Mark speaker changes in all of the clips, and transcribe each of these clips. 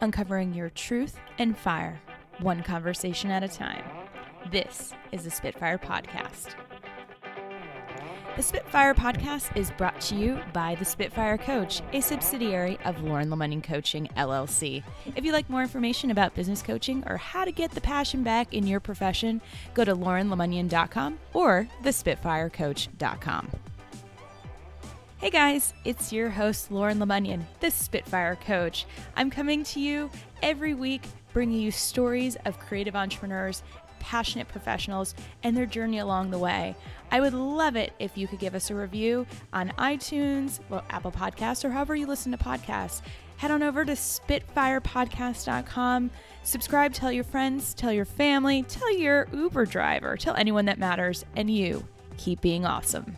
Speaker 1: uncovering your truth and fire, one conversation at a time. This is the Spitfire Podcast. The Spitfire Podcast is brought to you by the Spitfire Coach, a subsidiary of Lauren Lemonnion Coaching LLC. If you'd like more information about business coaching or how to get the passion back in your profession, go to laurenlemonnion.com or thespitfirecoach.com. Hey guys, it's your host, Lauren Lemonnion, the Spitfire Coach. I'm coming to you every week bringing you stories of creative entrepreneurs, passionate professionals, and their journey along the way. I would love it if you could give us a review on iTunes, well, Apple Podcasts, or however you listen to podcasts. Head on over to spitfirepodcast.com. Subscribe, tell your friends, tell your family, tell your Uber driver, tell anyone that matters, and you keep being awesome.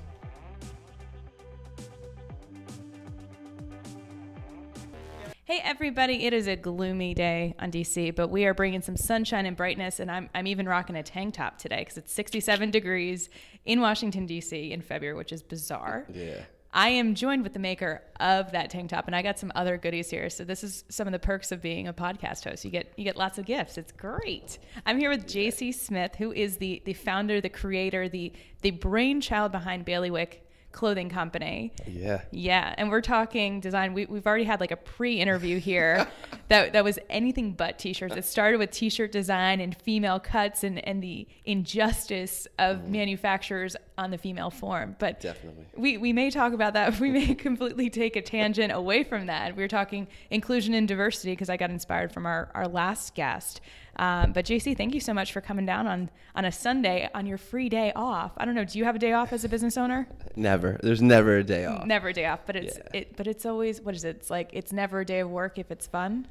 Speaker 1: Hey everybody, it is a gloomy day on DC, but we are bringing some sunshine and brightness, and I'm, I'm even rocking a tank top today because it's 67 degrees in Washington, DC in February, which is bizarre.
Speaker 2: Yeah.
Speaker 1: I am joined with the maker of that tank top, and I got some other goodies here. So this is some of the perks of being a podcast host. You get you get lots of gifts. It's great. I'm here with JC Smith, who is the the founder, the creator, the the brainchild behind Bailiwick clothing company.
Speaker 2: Yeah.
Speaker 1: Yeah, and we're talking design. We, we've already had like a pre-interview here that that was anything but t-shirts. It started with t-shirt design and female cuts and and the injustice of mm. manufacturers on the female form. But
Speaker 2: Definitely.
Speaker 1: we we may talk about that. We may completely take a tangent away from that. We were talking inclusion and diversity because I got inspired from our our last guest. Um, but JC, thank you so much for coming down on on a Sunday on your free day off. I don't know. Do you have a day off as a business owner?
Speaker 2: Never. There's never a day off.
Speaker 1: Never a day off, but it's
Speaker 2: Yeah.
Speaker 1: it. But it's always what is it? It's like it's never a day of work if it's fun.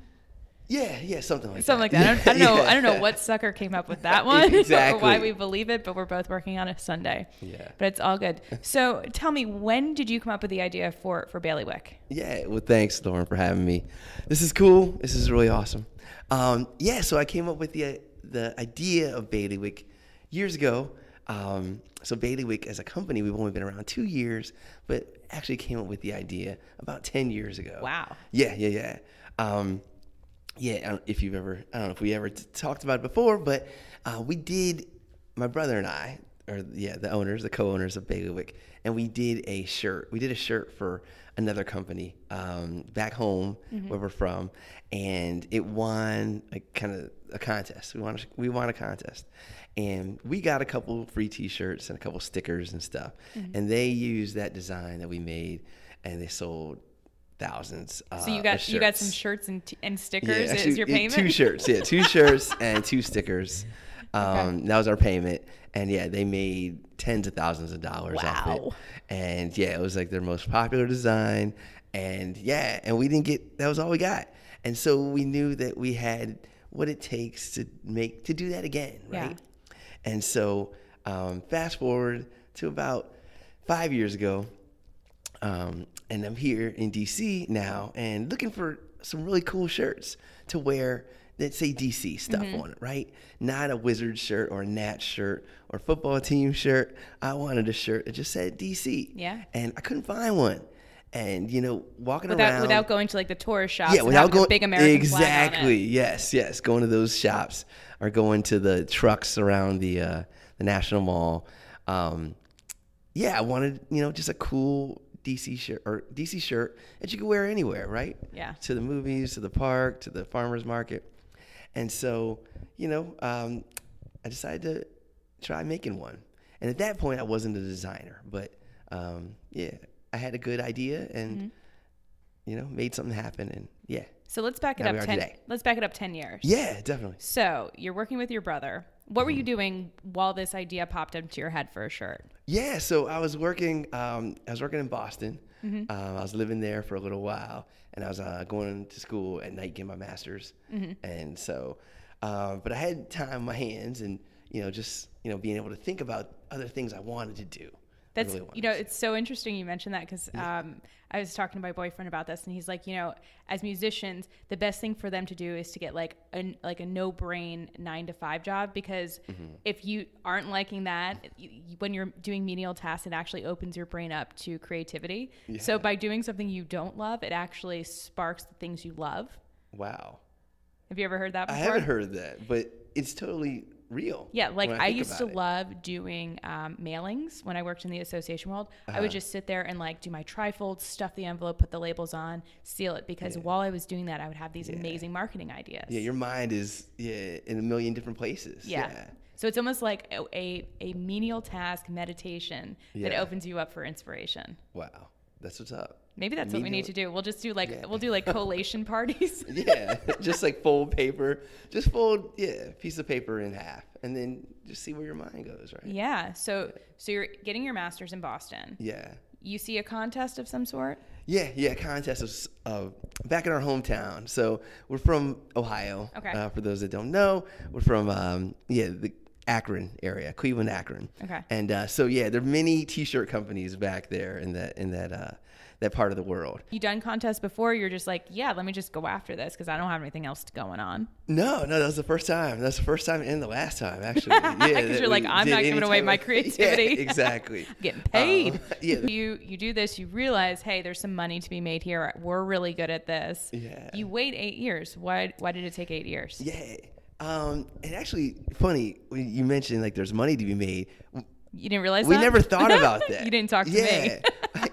Speaker 2: Yeah, yeah, something like
Speaker 1: Something like
Speaker 2: that.
Speaker 1: that. I don't, I don't know.
Speaker 2: Yeah.
Speaker 1: I don't know what sucker came up with that one or why we believe it, but we're both working on a Sunday.
Speaker 2: Yeah.
Speaker 1: But it's all good. So tell me, when did you come up with the idea for for Bailiwick?
Speaker 2: Yeah, well, thanks, Lauren, for having me. This is cool. This is really awesome. Um, yeah, so I came up with the the idea of Bailiwick years ago. Um, so Bailiwick, as a company, we've only been around two years, but actually came up with the idea about ten years ago.
Speaker 1: Wow.
Speaker 2: Yeah, yeah, yeah. Um, yeah, if you've ever, I don't know if we ever t- talked about it before, but uh, we did, my brother and I, or yeah, the owners, the co-owners of Bailiwick, and we did a shirt. We did a shirt for another company um, back home where we're from, and it won a kind of a contest. We won, a, we won a contest, and we got a couple free T-shirts and a couple stickers and stuff, and they used that design that we made, and they sold thousands. Uh,
Speaker 1: So you got you got some shirts and, t- and stickers
Speaker 2: actually,
Speaker 1: as your payment.
Speaker 2: Two shirts, yeah, two shirts and two stickers. Um, That was our payment, and yeah, they made tens of thousands of dollars off it.
Speaker 1: Wow.
Speaker 2: And yeah, it was like their most popular design, and yeah, and we didn't get that was all we got, and so we knew that we had what it takes to make to do that again,
Speaker 1: Yeah.
Speaker 2: right? And so um, fast forward to about five years ago, um, and I'm here in DC now and looking for some really cool shirts to wear that say DC stuff
Speaker 1: Mm-hmm.
Speaker 2: on it, right? Not a Wizard shirt or a Nat shirt or football team shirt. I wanted a shirt that just said DC.
Speaker 1: Yeah.
Speaker 2: And I couldn't find one. And you know, walking
Speaker 1: without
Speaker 2: around
Speaker 1: without going to like the tourist shops.
Speaker 2: yeah, without going
Speaker 1: big American flag on it.
Speaker 2: exactly. Yes, yes, going to those shops or going to the trucks around the uh, the National Mall. Um, yeah, I wanted you know just a cool DC shirt or DC shirt that you could wear anywhere, right?
Speaker 1: Yeah.
Speaker 2: To the movies, to the park, to the farmers market, and so you know, um, I decided to try making one. And at that point, I wasn't a designer, but um, yeah, I had a good idea and
Speaker 1: Mm-hmm.
Speaker 2: you know made something happen. And yeah,
Speaker 1: So let's back it up ten.
Speaker 2: today.
Speaker 1: Let's back it up ten years.
Speaker 2: yeah, definitely.
Speaker 1: So you're working with your brother. What were you
Speaker 2: Mm-hmm.
Speaker 1: doing while this idea popped into your head for a shirt?
Speaker 2: Yeah, so I was working. Um, I was working in Boston.
Speaker 1: Mm-hmm.
Speaker 2: Um, I was living there for a little while, and I was uh, going to school at night, getting my master's.
Speaker 1: Mm-hmm.
Speaker 2: And so, uh, but I had time on my hands, and you know, just you know, being able to think about other things I wanted to do.
Speaker 1: That's
Speaker 2: really
Speaker 1: you know it's so interesting you mentioned that because um, I was talking to my boyfriend about this and he's like you know as musicians the best thing for them to do is to get like a like a no brain nine to five job because
Speaker 2: Mm-hmm.
Speaker 1: if you aren't liking that you, when you're doing menial tasks it actually opens your brain up to creativity so by doing something you don't love it actually sparks the things you love
Speaker 2: Wow.
Speaker 1: Have you ever heard that Before?
Speaker 2: I haven't heard of that, but it's totally real.
Speaker 1: Yeah, like
Speaker 2: when
Speaker 1: I, used to
Speaker 2: it.
Speaker 1: love doing um, mailings when I worked in the association world. I would
Speaker 2: Uh-huh.
Speaker 1: just sit there and like do my trifolds, stuff the envelope, put the labels on, seal it. Because while I was doing that, I would have these amazing marketing ideas.
Speaker 2: Yeah, your mind is yeah in a million different places.
Speaker 1: Yeah. So it's almost like a, a, a menial task meditation that opens you up for inspiration.
Speaker 2: Wow, that's what's up.
Speaker 1: Maybe that's what we need to do. We'll just do like
Speaker 2: Yeah.
Speaker 1: we'll do like collation parties.
Speaker 2: Yeah, just like fold paper, just fold yeah piece of paper in half, and then just see where your mind goes, right?
Speaker 1: yeah. So so you're getting your masters in Boston.
Speaker 2: Yeah.
Speaker 1: You see a contest of some sort.
Speaker 2: Yeah, yeah, contest was uh, back in our hometown. So we're from Ohio.
Speaker 1: Okay.
Speaker 2: Uh, for those that don't know, we're from um, yeah the Akron area, Cleveland, Akron.
Speaker 1: Okay.
Speaker 2: And uh, so yeah, there are many T-shirt companies back there in that in that uh, that part of the world.
Speaker 1: You done contests before? You're just like, yeah, let me just go after this because I don't have anything else going on.
Speaker 2: No, no, that was the first time. That's the first time and the last time, actually. Yeah,
Speaker 1: 'Cause
Speaker 2: that
Speaker 1: you're like, I'm not giving away my creativity.
Speaker 2: Yeah, exactly.
Speaker 1: Getting paid.
Speaker 2: Um, yeah.
Speaker 1: You you do this. You realize, hey, there's some money to be made here. We're really good at this.
Speaker 2: Yeah.
Speaker 1: You wait eight years. Why why did it take eight years?
Speaker 2: Yeah. Um, and actually, funny when you mentioned like there's money to be made.
Speaker 1: You didn't realize that.
Speaker 2: We
Speaker 1: that?
Speaker 2: never thought about that.
Speaker 1: you didn't talk to
Speaker 2: yeah.
Speaker 1: me.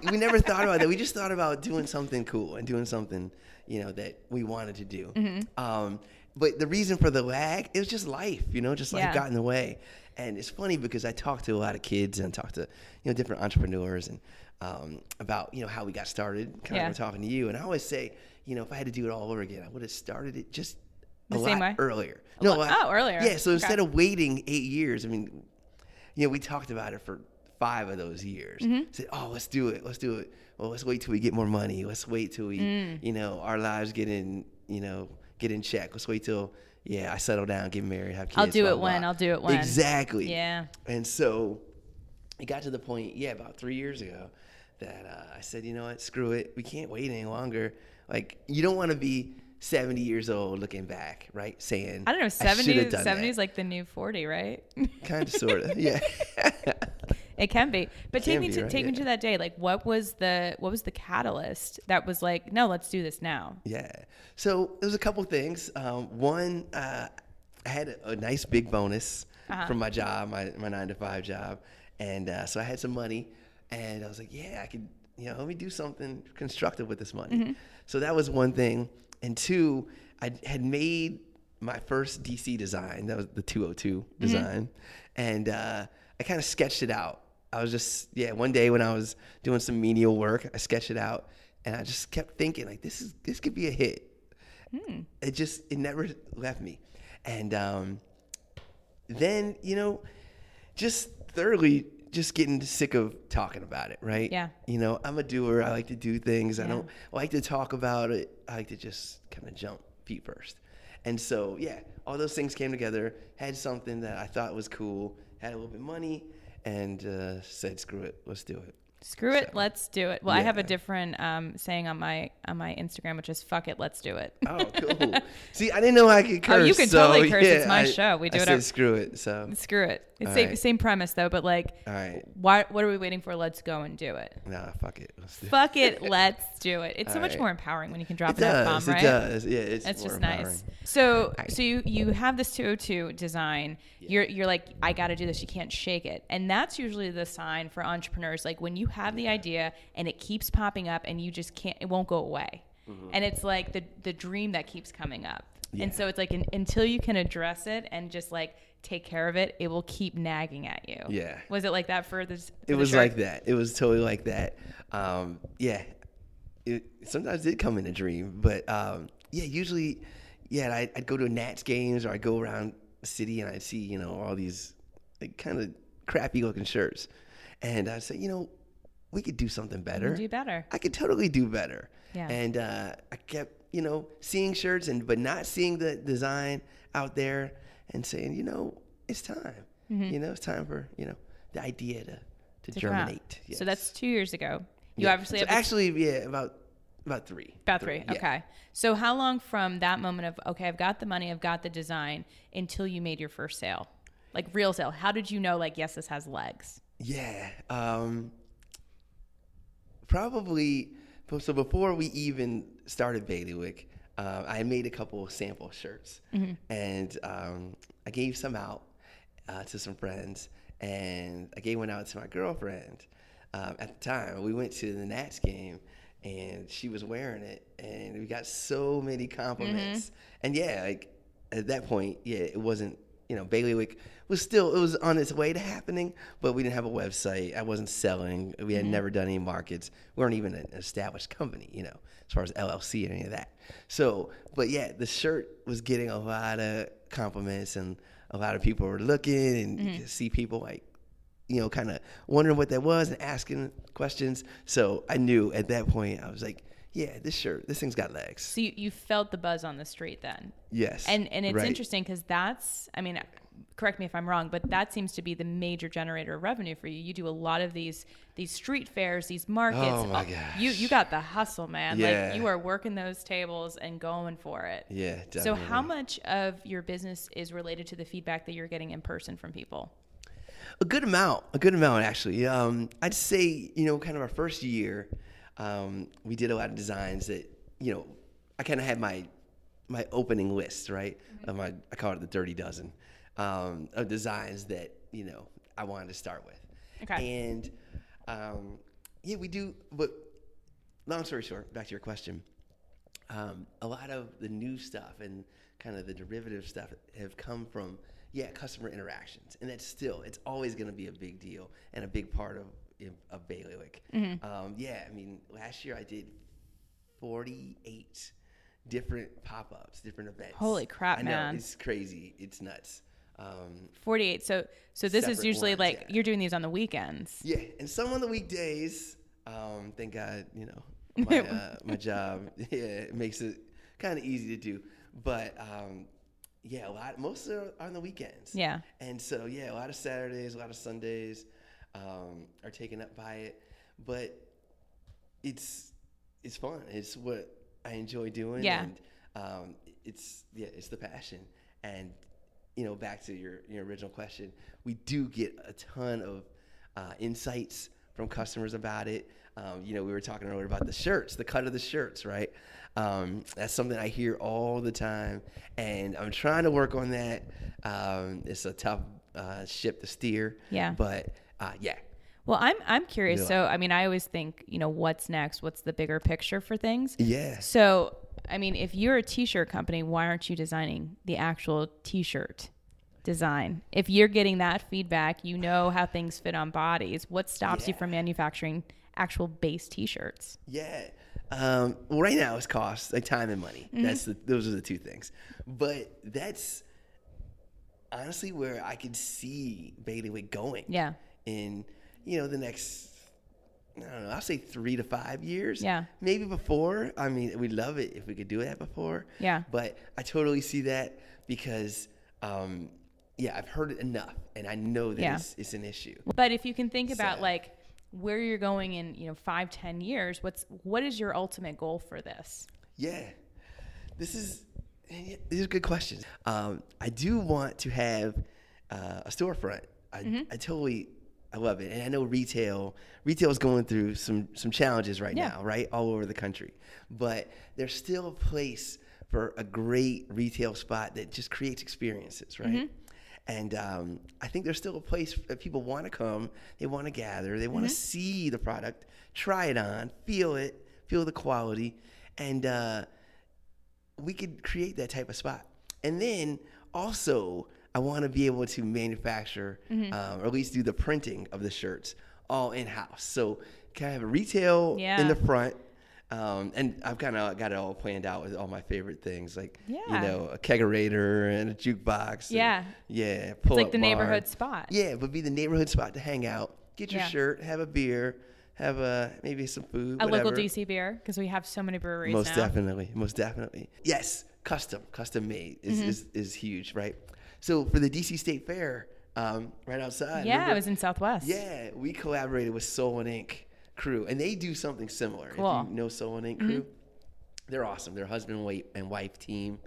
Speaker 2: We never thought about that. We just thought about doing something cool and doing something, you know, that we wanted to do.
Speaker 1: Mm-hmm.
Speaker 2: Um, but the reason for the lag, it was just life, you know, just life
Speaker 1: Yeah.
Speaker 2: got in the way. And it's funny because I talked to a lot of kids and talked to, you know, different entrepreneurs and um, about, you know, how we got started. Kind
Speaker 1: Yeah.
Speaker 2: of talking to you. And I always say, you know, if I had to do it all over again, I would have started it just a
Speaker 1: same
Speaker 2: lot
Speaker 1: way?
Speaker 2: earlier.
Speaker 1: A
Speaker 2: no,
Speaker 1: lot-
Speaker 2: I-
Speaker 1: oh, earlier.
Speaker 2: Yeah. So
Speaker 1: Okay.
Speaker 2: instead of waiting eight years, I mean, you know, we talked about it for five of those years.
Speaker 1: Mm-hmm.
Speaker 2: Said, oh, let's do it. Let's do it. Well, let's wait till we get more money. Let's wait till we,
Speaker 1: Mm.
Speaker 2: you know, our lives get in, you know, get in check. Let's wait till, yeah, I settle down, get married, have kids.
Speaker 1: I'll do
Speaker 2: blah,
Speaker 1: it when,
Speaker 2: blah.
Speaker 1: I'll do it when.
Speaker 2: Exactly.
Speaker 1: Yeah.
Speaker 2: And so it got to the point, yeah, about three years ago, that uh, I said, you know what, screw it. We can't wait any longer. Like, you don't want to be 70 years old looking back, right? Saying,
Speaker 1: I don't know.
Speaker 2: should've
Speaker 1: 70s, 70s
Speaker 2: that."
Speaker 1: like the new 40, right?
Speaker 2: Kind of, sort of, yeah.
Speaker 1: It can be, but take me to
Speaker 2: right?
Speaker 1: take me to that day. Like, what was the what was the catalyst that was like, no, let's do this now.
Speaker 2: Yeah. So there was a couple things. Um, one, uh, I had a, a nice big bonus
Speaker 1: Uh-huh.
Speaker 2: from my job, my, my nine to five job, and uh, so I had some money, and I was like, yeah, I could, you know, let me do something constructive with this money.
Speaker 1: Mm-hmm.
Speaker 2: So that was one thing, and two, I had made my first DC design. That was the 202
Speaker 1: Mm-hmm.
Speaker 2: design, and uh, I kind of sketched it out. I was just yeah. One day when I was doing some menial work, I sketched it out, and I just kept thinking like this is this could be a hit. It just it never left me, and um, then you know, just thoroughly just getting sick of talking about it, right?
Speaker 1: Yeah.
Speaker 2: You know, I'm a doer. I like to do things. I don't like to talk about it. I like to just kind of jump feet first. And so, yeah, all those things came together. Had something that I thought was cool. Had a little bit of money, and uh, said, "Screw it, let's do it."
Speaker 1: Screw it, let's do it. Well, I have a different um, saying on my on my Instagram, which is "fuck it, let's do it."
Speaker 2: Oh, cool. See, I didn't know I could curse.
Speaker 1: Oh, you can
Speaker 2: so,
Speaker 1: totally curse. It's my
Speaker 2: I-
Speaker 1: show. We do
Speaker 2: I
Speaker 1: whatever-
Speaker 2: Said, Screw it. So,
Speaker 1: Screw it. It's
Speaker 2: All
Speaker 1: same,
Speaker 2: right.
Speaker 1: same premise though, but like,
Speaker 2: all right.
Speaker 1: why? What are we waiting for? Let's go and do it.
Speaker 2: Nah, fuck it. Let's do it.
Speaker 1: Fuck it, let's do it. It's so
Speaker 2: All
Speaker 1: much
Speaker 2: right.
Speaker 1: more empowering when you can drop
Speaker 2: It
Speaker 1: an F bomb, right?
Speaker 2: It does. Yeah, it's,
Speaker 1: It's just
Speaker 2: empowering.
Speaker 1: nice. So,
Speaker 2: Right.
Speaker 1: so you you have this 202 design. You're you're like, I got to do this. You can't shake it, and that's usually the sign for entrepreneurs. Like when you have the idea and it keeps popping up, and you just can't, it won't go away, and it's like the the dream that keeps coming up.
Speaker 2: Yeah.
Speaker 1: And so it's like un until you can address it and just like take care of it, it will keep nagging at you.
Speaker 2: Yeah.
Speaker 1: Was it like that for this?
Speaker 2: It was like that. It was totally like that. Um, yeah. It sometimes did come in a dream, but um, yeah, usually, yeah, I'd, I'd go to Nats games or I'd go around the city and I'd see, you know, all these like, kind of crappy looking shirts, and I'd say, you know, we could do something better.
Speaker 1: do better.
Speaker 2: I could totally do better.
Speaker 1: Yeah.
Speaker 2: And uh, I kept, you know, seeing shirts and but not seeing the design out there and saying, you know, it's time. You know, it's time for you know the idea to to,
Speaker 1: to
Speaker 2: germinate.
Speaker 1: So that's two years ago. You
Speaker 2: Yeah.
Speaker 1: obviously
Speaker 2: So actually, yeah, about about three.
Speaker 1: About three.
Speaker 2: yeah.
Speaker 1: Okay. So how long from that moment of okay, I've got the money, I've got the design, until you made your first sale, like real sale? How did you know like yes, this has legs?
Speaker 2: Yeah. Um, probably. So before we even started Bailiwick, uh, I made a couple of sample shirts,
Speaker 1: Mm-hmm.
Speaker 2: and um, I gave some out uh, to some friends, and I gave one out to my girlfriend. Um, at the time, we went to the Nats game, and she was wearing it, and we got so many compliments. And yeah, like at that point, yeah, it wasn't. You know, Bailiwick was still it was on its way to happening, but we didn't have a website. I wasn't selling. We had mm-hmm. never done any markets. We weren't even an established company, you know, as far as LLC and any of that. So, but yeah, the shirt was getting a lot of compliments, and a lot of people were looking, and you mm-hmm. could see people like you know, kind of wondering what that was and asking questions. So I knew at that point, I was like, yeah, this shirt, this thing's got legs.
Speaker 1: So you, you felt the buzz on the street then.
Speaker 2: Yes.
Speaker 1: And and it's
Speaker 2: right.
Speaker 1: interesting because that's I mean, correct me if I'm wrong, but that seems to be the major generator of revenue for you. You do a lot of these these street fairs, these markets.
Speaker 2: Oh, my
Speaker 1: Uh, You you got the hustle, man.
Speaker 2: Yeah.
Speaker 1: Like you are working those tables and going for it.
Speaker 2: Yeah, definitely.
Speaker 1: So how much of your business is related to the feedback that you're getting in person from people?
Speaker 2: A good amount, a good amount actually. Um, I'd say, you know, kind of our first year, um, we did a lot of designs that, you know, I kind of had my my opening list, right? Of my, I call it the dirty dozen, um, of designs that you know I wanted to start with.
Speaker 1: Okay.
Speaker 2: And um, yeah, we do. But long story short, back to your question. Um, a lot of the new stuff and kind of the derivative stuff have come from yeah customer interactions, and that's still it's always going to be a big deal and a big part of of Bailiwick.
Speaker 1: Mm-hmm.
Speaker 2: Um, yeah, I mean last year I did forty eight different pop ups, different events.
Speaker 1: Holy crap,
Speaker 2: I know,
Speaker 1: man.
Speaker 2: It's crazy. It's nuts. Um,
Speaker 1: 48. So so this is usually
Speaker 2: ones,
Speaker 1: like
Speaker 2: yeah.
Speaker 1: you're doing these on the weekends.
Speaker 2: yeah, and some on the weekdays. Um, thank God, you know, my, uh, my job. Yeah, it makes it kind of easy to do. But um, yeah, a lot. Most are on the weekends.
Speaker 1: Yeah.
Speaker 2: And so yeah, a lot of Saturdays, a lot of Sundays um, are taken up by it. But it's it's fun. It's what I enjoy doing.
Speaker 1: Yeah.
Speaker 2: And um, it's yeah, it's the passion. And you know, back to your your original question, we do get a ton of uh, insights from customers about it. Um, you know, we were talking earlier about the shirts, the cut of the shirts, right? Um, that's something I hear all the time, and I'm trying to work on that. Um, it's a tough uh, ship to steer.
Speaker 1: Yeah.
Speaker 2: But uh, yeah,
Speaker 1: Well, I'm I'm curious.
Speaker 2: Yeah.
Speaker 1: So, I mean, I always think, you know, what's next? What's the bigger picture for things?
Speaker 2: yeah.
Speaker 1: So, I mean, if you're a t-shirt company, why aren't you designing the actual t-shirt design? If you're getting that feedback, you know how things fit on bodies. What stops you from manufacturing actual base t-shirts?
Speaker 2: Yeah. Um, well, right now it's cost, like time and money.
Speaker 1: Mm-hmm.
Speaker 2: That's the, those are the two things. But that's honestly where I could see Bailiwick going.
Speaker 1: Yeah.
Speaker 2: In you know the next, I don't know, I'll say three to five years.
Speaker 1: Yeah.
Speaker 2: Maybe before. I mean, we'd love it if we could do that before.
Speaker 1: Yeah.
Speaker 2: But I totally see that because, um, yeah, I've heard it enough, and I know that
Speaker 1: Yeah.
Speaker 2: it's, it's an issue.
Speaker 1: But if you can think about
Speaker 2: So-
Speaker 1: like where you're going in, you know, five, ten years, what's what is your ultimate goal for this?
Speaker 2: Yeah, this is these are good questions. Um, I do want to have uh, a storefront. I, I totally I love it, and I know retail retail is going through some some challenges right
Speaker 1: Yeah.
Speaker 2: now, right, all over the country. But there's still a place for a great retail spot that just creates experiences, right? And um, I think there's still a place that people want to come, they want to gather, they want to see the product, try it on, feel it, feel the quality, and uh, we could create that type of spot. And then also, I want to be able to manufacture
Speaker 1: Mm-hmm.
Speaker 2: um, or at least do the printing of the shirts all in house. So, can I have a retail
Speaker 1: Yeah.
Speaker 2: in the front? Um, and I've kind of got it all planned out with all my favorite things, like
Speaker 1: Yeah.
Speaker 2: you know, a kegerator and a jukebox. and-
Speaker 1: Yeah.
Speaker 2: yeah,
Speaker 1: It's like the
Speaker 2: bar.
Speaker 1: neighborhood spot.
Speaker 2: Yeah, it would be the neighborhood spot to hang out, get your
Speaker 1: Yeah.
Speaker 2: shirt, have a beer, have a maybe some food,
Speaker 1: A local. DC beer because we have so many breweries
Speaker 2: Most
Speaker 1: now.
Speaker 2: definitely, most definitely. Yes, custom, custom made is,
Speaker 1: Mm-hmm.
Speaker 2: is, is huge, right? So for the DC State Fair, um, right outside.
Speaker 1: Yeah,
Speaker 2: remember-
Speaker 1: it was in Southwest.
Speaker 2: Yeah, we collaborated with Soul and Ink crew, and they do something similar.
Speaker 1: Cool. Mm-hmm.
Speaker 2: If you know Soul and Ink crew, they're awesome. They're husband and wife, team.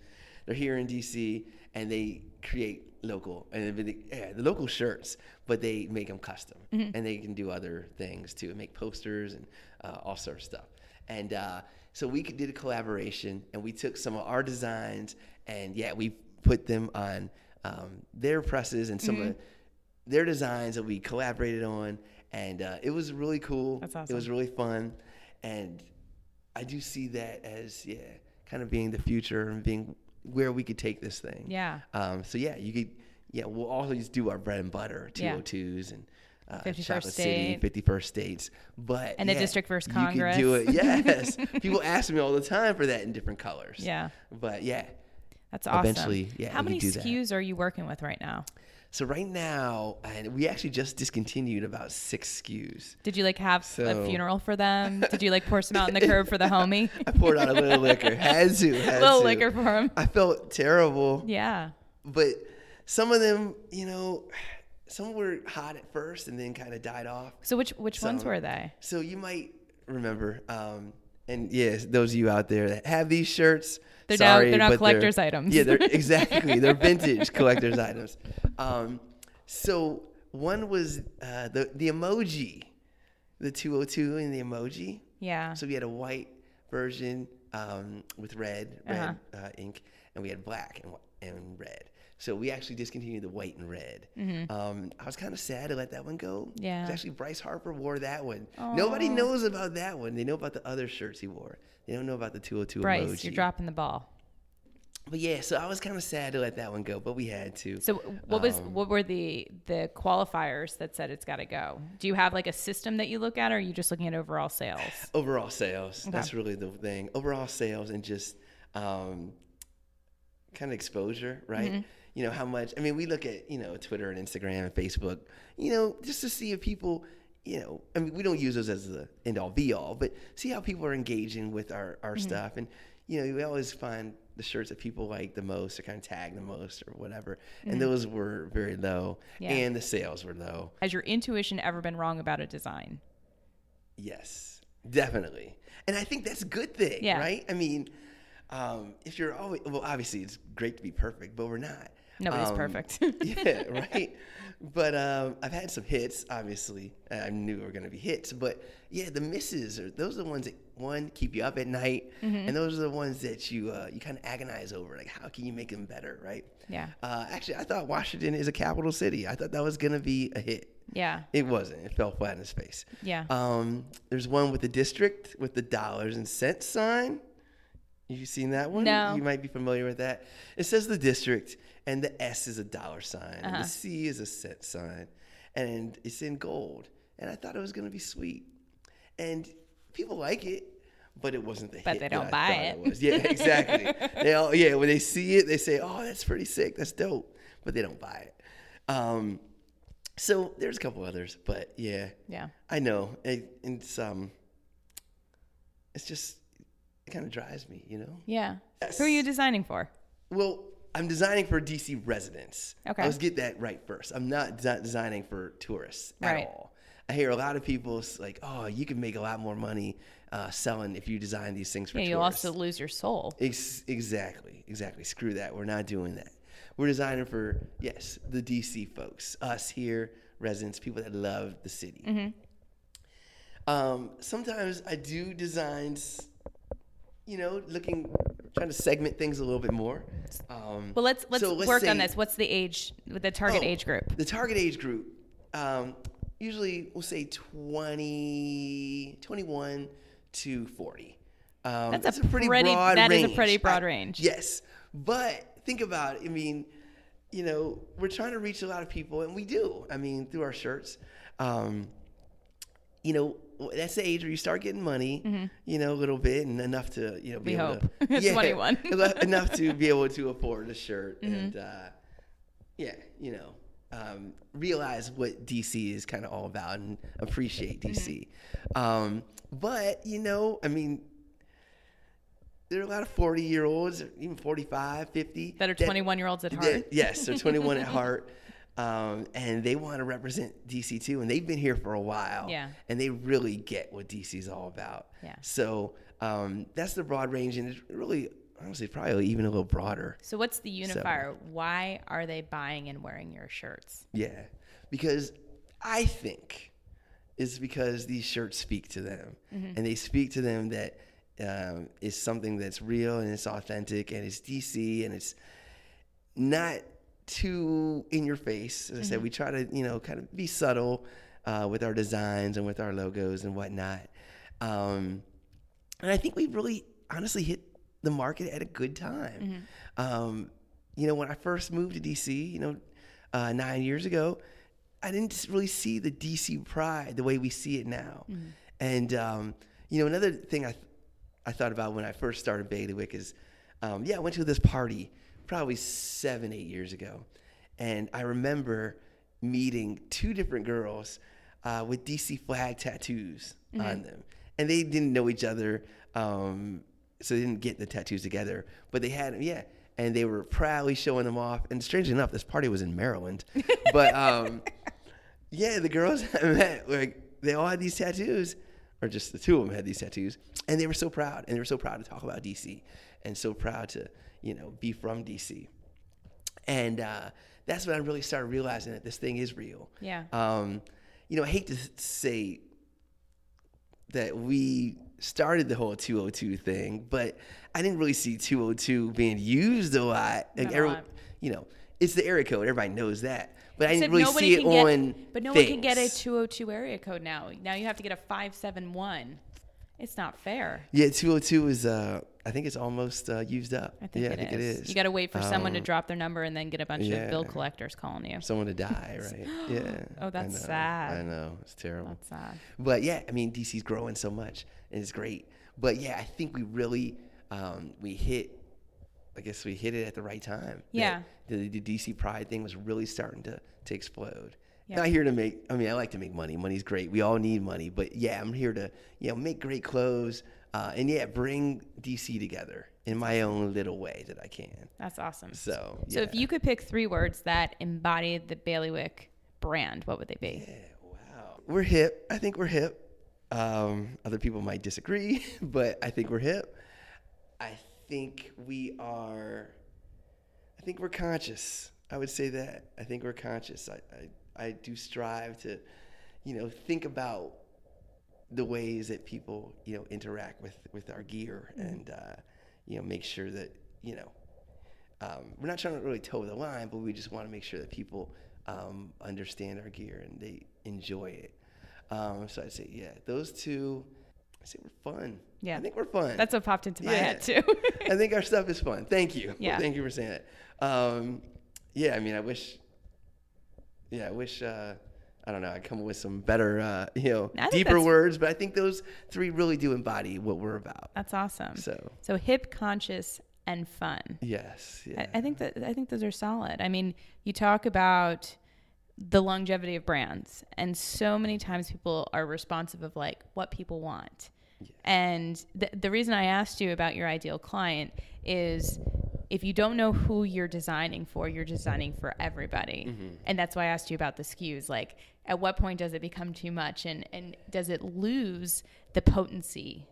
Speaker 2: They're here in DC, and they create local and they, yeah, the local shirts, but they make them custom,
Speaker 1: Mm-hmm.
Speaker 2: and they can do other things too, make posters and uh, all sorts of stuff. and uh, so we did a collaboration, and we took some of our designs, and yeah, we put them on um, their presses and some
Speaker 1: Mm-hmm.
Speaker 2: of their designs that we collaborated on, and uh, it was really cool.
Speaker 1: That's awesome.
Speaker 2: It was really fun, and I do see that as yeah, kind of being the future and being where we could take this thing.
Speaker 1: Yeah.
Speaker 2: Um, so yeah, you could. Yeah, we'll always do our bread and butter,
Speaker 1: Yeah.
Speaker 2: 202s and uh,
Speaker 1: 51st
Speaker 2: Chocolate
Speaker 1: State.
Speaker 2: City, 51st states. But
Speaker 1: And the
Speaker 2: yeah,
Speaker 1: District versus Congress.
Speaker 2: you could do it. Yes, people ask me all the time for that in different colors.
Speaker 1: Yeah.
Speaker 2: But yeah,
Speaker 1: That's awesome.
Speaker 2: Eventually, yeah,
Speaker 1: How many
Speaker 2: do that.
Speaker 1: SKUs are you working with right now?
Speaker 2: so right now, and we actually just discontinued about six SKUs.
Speaker 1: Did you like have a funeral for them? Did you like pour some out in the curb for the homie?
Speaker 2: I poured out a little liquor. Had to. Had
Speaker 1: little
Speaker 2: to.
Speaker 1: liquor for him.
Speaker 2: I felt terrible.
Speaker 1: Yeah.
Speaker 2: but some of them, you know, some were hot at first and then kind of died off.
Speaker 1: So which which ones were they?
Speaker 2: So you might remember, um, and yes, those of you out there that have these shirts,
Speaker 1: They're
Speaker 2: sorry,
Speaker 1: they're now
Speaker 2: but
Speaker 1: collector's items.
Speaker 2: Yeah, they're exactly they're vintage collector's items. Um, so one was uh, the the emoji, the 202 and the emoji.
Speaker 1: Yeah.
Speaker 2: So we had a white version um, with red, red
Speaker 1: Uh-huh.
Speaker 2: uh, ink, and we had black and, and red. So we actually discontinued the white and red. Um, I was kind of sad to let that one go.
Speaker 1: Mm-hmm. Yeah.
Speaker 2: Actually, Bryce Harper wore that one. Nobody knows about that one. They know about the other shirts he wore. They don't know about the 202
Speaker 1: Bryce,
Speaker 2: emoji.
Speaker 1: you're dropping the ball.
Speaker 2: But yeah, so I was kind of sad to let that one go, but we had to.
Speaker 1: So what was
Speaker 2: Um,
Speaker 1: what were the the qualifiers that said it's got to go? Do you have like a system that you look at, or are you just looking at overall sales?
Speaker 2: overall sales that's really the thing overall sales and just um, kind of exposure right
Speaker 1: Mm-hmm.
Speaker 2: You know how much i mean we look at you know twitter and instagram and facebook you know just to see if people you know i mean we don't use those as the end all be all but see how people are engaging with our, our
Speaker 1: Mm-hmm.
Speaker 2: stuff and you know we always find the shirts that people like the most or kind of tag the most or whatever and those were very low
Speaker 1: Mm-hmm. Yeah.
Speaker 2: and the sales were low
Speaker 1: Has your intuition ever been wrong about a design?
Speaker 2: Yes, definitely. And I think that's a good thing,
Speaker 1: Yeah.
Speaker 2: right? I mean, um, if you're always, well, obviously it's great to be perfect, but we're not.
Speaker 1: Nobody's
Speaker 2: Um,
Speaker 1: perfect.
Speaker 2: yeah, right. But um, I've had some hits, obviously. I knew we were going to be hits. But yeah, the misses, are, those are the ones that, one, keep you up at night.
Speaker 1: Mm-hmm.
Speaker 2: And those are the ones that you uh, you kind of agonize over. Like, how can you make them better, right?
Speaker 1: Yeah.
Speaker 2: Uh, actually, I thought Washington is a capital city. I thought that was going to be a hit.
Speaker 1: Yeah.
Speaker 2: It wasn't. It fell flat in his face.
Speaker 1: Yeah.
Speaker 2: Um, there's one with the district with the dollars and cents sign. You seen that one?
Speaker 1: No.
Speaker 2: You might be familiar with that. It says the district, and the S is a dollar sign, and
Speaker 1: Uh-huh.
Speaker 2: the C is a cent sign, and it's in gold. And I thought it was gonna be sweet, and people like it, but it wasn't the
Speaker 1: But
Speaker 2: hit
Speaker 1: they don't buy
Speaker 2: thought
Speaker 1: it.
Speaker 2: was. Yeah, exactly. they all, yeah, when they see it, they say, "Oh, that's pretty sick. That's dope," but they don't buy it. Um, so there's a couple others, but yeah,
Speaker 1: Yeah.
Speaker 2: I know. It, it's um, it's just it kind of drives me, you know.
Speaker 1: Yeah.
Speaker 2: Yes.
Speaker 1: Who are you designing for?
Speaker 2: Well, I'm designing for DC residents.
Speaker 1: Okay.
Speaker 2: Let's get that right first. I'm not de- designing for tourists at
Speaker 1: Right.
Speaker 2: all. I hear a lot of people like, "Oh, you can make a lot more money uh, selling if you design these things for
Speaker 1: Yeah,
Speaker 2: tourists."
Speaker 1: you'll also lose your soul.
Speaker 2: Ex- exactly, exactly. Screw that. We're not doing that. We're designing for yes, the DC folks, us here, residents, people that love the city.
Speaker 1: Mm-hmm.
Speaker 2: Um, sometimes I do designs, you know, looking, trying to segment things a little bit more. Um,
Speaker 1: Well, let's let's
Speaker 2: so
Speaker 1: work on this. What's the age, the target
Speaker 2: Oh,
Speaker 1: age group?
Speaker 2: The target age group, um, usually we'll say 20, 21 to 40. Um,
Speaker 1: That's a
Speaker 2: a pretty,
Speaker 1: pretty-
Speaker 2: broad
Speaker 1: that is
Speaker 2: range.
Speaker 1: a pretty broad
Speaker 2: I-
Speaker 1: range.
Speaker 2: Yes. But think about it. I mean, you know, we're trying to reach a lot of people, and we do. I mean, through our shirts. Um, you know, that's the age where you start getting money, you know, a little bit and enough to, you know, be
Speaker 1: Mm-hmm. We
Speaker 2: able
Speaker 1: hope.
Speaker 2: to.
Speaker 1: At 21.
Speaker 2: enough- to be able to afford a shirt
Speaker 1: Mm-hmm.
Speaker 2: and, uh, yeah, you know, um, realize what DC is kind of all about and appreciate DC.
Speaker 1: Mm-hmm.
Speaker 2: Um, but, you know, I mean, there are a lot of 40 year olds, even 45, 50.
Speaker 1: That are 21 year olds at
Speaker 2: that-
Speaker 1: heart.
Speaker 2: yes, they're 21 at heart. Um, and they want to represent DC too. And they've been here for a while.
Speaker 1: Yeah.
Speaker 2: And they really get what DC is all about.
Speaker 1: Yeah.
Speaker 2: So um, that's the broad range. And it's really, honestly, probably even a little broader.
Speaker 1: So what's the unifier? Why are they buying and wearing your shirts?
Speaker 2: Yeah, because I think it's because these shirts speak to them, and they speak to them that um, is something that's real and it's authentic and it's DC and it's not too in your face. As I said, we try to you know kind of be subtle uh, with our designs and with our logos and whatnot. Um, and I think we really honestly hit the market at a good time. Um, you know, when I first moved to DC, you know, uh, nine years ago, I didn't really see the DC pride the way we see it now. And um, you know, another thing I I thought about when I first started Bailiwick is, um, yeah, I went to this party probably seven, eight years ago, and I remember meeting two different girls uh, with DC flag tattoos on them, and they didn't know each other, um, so they didn't get the tattoos together, but they had them, yeah, and they were proudly showing them off. And strangely enough, this party was in Maryland, but um, yeah, the girls I met, like they all had these tattoos, or just the two of them had these tattoos, and they were so proud, and they were so proud to talk about DC, and so proud to you know be from DC, and uh, that's when I really started realizing that this thing is real.
Speaker 1: Yeah.
Speaker 2: Um, you know, I hate to say that we started the whole 202 thing, but I didn't really see 202 being used a lot. Like
Speaker 1: Not a
Speaker 2: every-
Speaker 1: lot.
Speaker 2: you know, it's the area code. Everybody knows that. But I didn't really see it
Speaker 1: get,
Speaker 2: on.
Speaker 1: but no one can get a
Speaker 2: things.
Speaker 1: 202 area code now. Now you have to get a 571. It's not fair.
Speaker 2: Yeah, 202 is. Uh, I think it's almost uh, used up.
Speaker 1: I think,
Speaker 2: yeah,
Speaker 1: it,
Speaker 2: I think
Speaker 1: is.
Speaker 2: it is.
Speaker 1: You got to wait for someone to
Speaker 2: Um,
Speaker 1: drop their number and then get a bunch of bill collectors calling you.
Speaker 2: someone to die, right? Yeah.
Speaker 1: Oh, that's
Speaker 2: know,
Speaker 1: sad.
Speaker 2: I know it's terrible.
Speaker 1: That's sad.
Speaker 2: But yeah, I mean DC's growing so much and it's great. But yeah, I think we really um, we hit. I guess we hit it at the right time.
Speaker 1: Yeah.
Speaker 2: The, the DC Pride thing was really starting to to explode.
Speaker 1: Yeah.
Speaker 2: Not here to make. I mean, I like to make money. Money's great. We all need money. But yeah, I'm here to you know make great clothes uh, and yeah, bring DC together in my own little way that I can.
Speaker 1: That's awesome.
Speaker 2: So
Speaker 1: So if you could pick three words that embody the Bailiwick brand, what would they be?
Speaker 2: Yeah, wow. We're hip. I think we're hip. Um, other people might disagree, but I think we're hip. I think we are. I think we're conscious. I would say that. I think we're conscious. I, I, I do strive to, you know, think about the ways that people, you know, interact with with our gear and, uh, you know, make sure that, you know, um, we're not trying to really toe the line, but we just want to make sure that people um, understand our gear and they enjoy it. Um, so I'd say, yeah, those two. I say we're fun.
Speaker 1: Yeah.
Speaker 2: I think we're fun.
Speaker 1: That's what popped into my
Speaker 2: Yeah.
Speaker 1: head too.
Speaker 2: I think our stuff is fun. Thank you.
Speaker 1: Yeah.
Speaker 2: Thank you for saying that. Um, yeah, I mean, I wish. Yeah, I wish. Uh, I don't know. I come up with some better, uh, you know,
Speaker 1: I
Speaker 2: deeper words, but I think those three really do embody what we're about.
Speaker 1: That's awesome.
Speaker 2: So
Speaker 1: So hip, conscious, and fun.
Speaker 2: yes, yeah,
Speaker 1: I, I think that I think those are solid. I mean, you talk about the longevity of brands, and so many times people are responsive of like what people want. And the the reason I asked you about your ideal client is if you don't know who you're designing for, you're designing for everybody. And that's why I asked you about the SKUs. Like, at what point does it become too much, and and does it lose the potency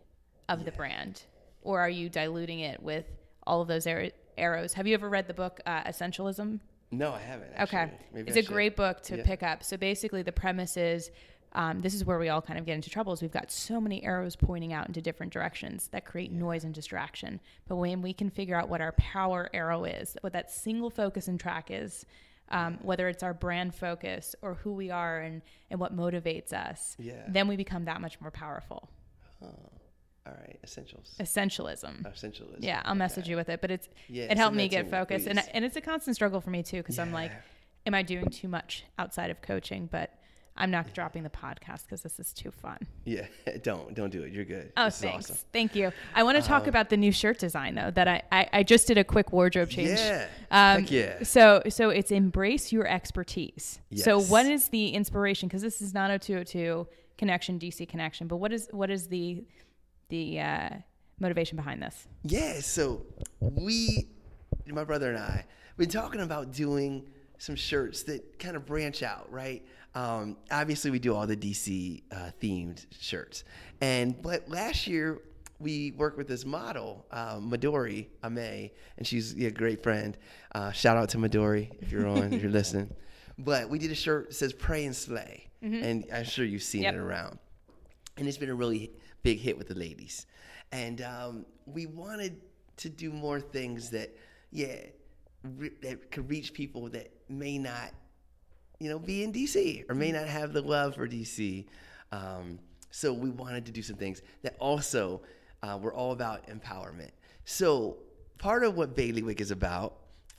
Speaker 1: of the brand, or are you diluting it with all of those ar- arrows? Have you ever read the book uh, Essentialism?
Speaker 2: no, I haven't.
Speaker 1: Okay,
Speaker 2: Maybe
Speaker 1: it's
Speaker 2: I
Speaker 1: a
Speaker 2: should.
Speaker 1: great book to
Speaker 2: Yeah.
Speaker 1: pick up. So basically, the premise is. Um, this is where we all kind of get into trouble is we've got so many arrows pointing out into different directions that create noise and distraction. But when we can figure out what our power arrow is what that single focus and track is um, whether it's our brand focus or who we are and, and what motivates us
Speaker 2: Yeah.
Speaker 1: then we become that much more powerful.
Speaker 2: Oh, all right, essentials.
Speaker 1: essentialism.
Speaker 2: Essentialism.
Speaker 1: yeah i'll message you with it but it's
Speaker 2: Yeah,
Speaker 1: it helped me get focused. And, and it's a constant struggle for me too because i'm like am i doing too much outside of coaching? But i'm not dropping the podcast because this is too fun
Speaker 2: Yeah, don't don't do it. You're good.
Speaker 1: oh
Speaker 2: This
Speaker 1: thanks
Speaker 2: awesome.
Speaker 1: thank you i want to talk
Speaker 2: Um,
Speaker 1: about the new shirt design though that I, I i just did a quick wardrobe change
Speaker 2: Yeah.
Speaker 1: um,
Speaker 2: Heck yeah.
Speaker 1: so so it's embrace your expertise
Speaker 2: Yes.
Speaker 1: so what is the inspiration because this is not a 202 connection dc connection but what is what is the the uh, motivation behind this
Speaker 2: Yeah, so we, my brother and I, been talking about doing some shirts that kind of branch out, right? Um, obviously, we do all the DC uh, themed shirts, and but last year we worked with this model, uh, Midori Ame, and she's a great friend. Uh, shout out to Midori if you're on, if you're listening. But we did a shirt that says "Pray and Slay," and I'm sure you've seen
Speaker 1: Yep.
Speaker 2: it around. And it's been a really big hit with the ladies. And um, we wanted to do more things that, yeah, re- that could reach people that may not you know, be in DC or may not have the love for DC. Um, so we wanted to do some things that also uh, were all about empowerment. So part of what Bailiwick is about,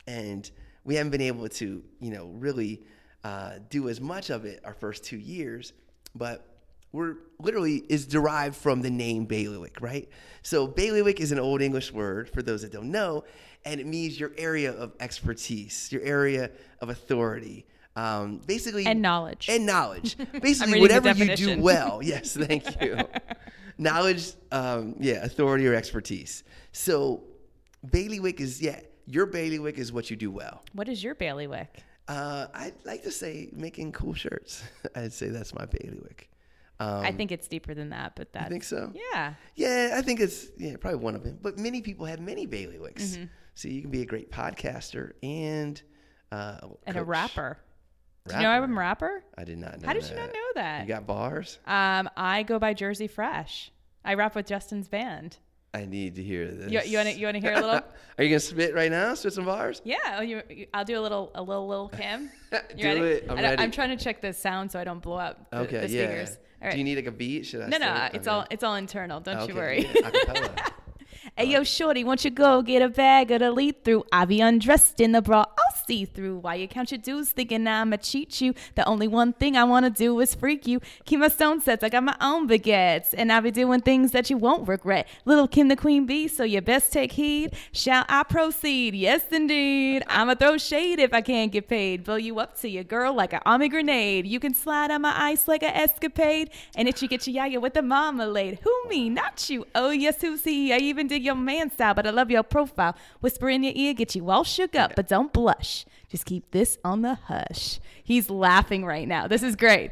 Speaker 2: and we haven't been able to, you know, really uh, do as much of it our first two years, but we're literally is derived from the name bailiwick, right? So bailiwick is an old English word for those that don't know, and it means your area of expertise, your area of authority. Um, basically,
Speaker 1: And knowledge.
Speaker 2: and knowledge. Basically, whatever you do well. Yes, thank you. knowledge, um, yeah, authority or expertise. So, bailiwick is yeah, your bailiwick is what you do well.
Speaker 1: What is your bailiwick?
Speaker 2: Uh, I'd like to say making cool shirts. I'd say that's my bailiwick. Um,
Speaker 1: I think it's deeper than that, but that.
Speaker 2: I think so?
Speaker 1: Yeah.
Speaker 2: Yeah, I think it's yeah probably one of them. But many people have many bailiwicks.
Speaker 1: Mm-hmm.
Speaker 2: So you can be a great podcaster and uh,
Speaker 1: And a
Speaker 2: coach.
Speaker 1: Rapper. Do you know I'm a rapper?
Speaker 2: I did not know.
Speaker 1: How did you not know that?
Speaker 2: You got bars?
Speaker 1: Um, I go by Jersey Fresh. I rap with Justin's band.
Speaker 2: I need to hear this.
Speaker 1: You, you want to you want to hear a little?
Speaker 2: Are you gonna spit right now? Spit some bars?
Speaker 1: Yeah, oh, you, you- I'll do a little a little little Kim.
Speaker 2: Do
Speaker 1: ready?
Speaker 2: it. I'm ready.
Speaker 1: I'm trying to check the sound so I don't blow up the,
Speaker 2: Okay,
Speaker 1: the
Speaker 2: yeah.
Speaker 1: speakers. All right.
Speaker 2: Do you need like a beat? Should I?
Speaker 1: no, no,
Speaker 2: start?
Speaker 1: it's
Speaker 2: Okay.
Speaker 1: all it's all internal. Don't you worry.
Speaker 2: yeah.
Speaker 1: Hey yo, shorty, won't you go get a bag of the lead through? I be undressed in the bra, I'll see through. Why you count your dues thinking I'ma cheat you? The only one thing I wanna do is freak you. Keep my stone sets, I got my own baguettes, and I be doing things that you won't regret. Little Kim the Queen Bee, so you best take heed. Shall I proceed? Yes, indeed. I'ma throw shade if I can't get paid. Blow you up to your girl like an army grenade. You can slide on my ice like an escapade, and if you get your yaya with the marmalade. Who me? Not you. Oh yes, who's he? I even dig your man style, but I love your profile. Whisper in your ear, get you all shook up, but don't blush. Just keep this on the hush. He's laughing right now. This is great.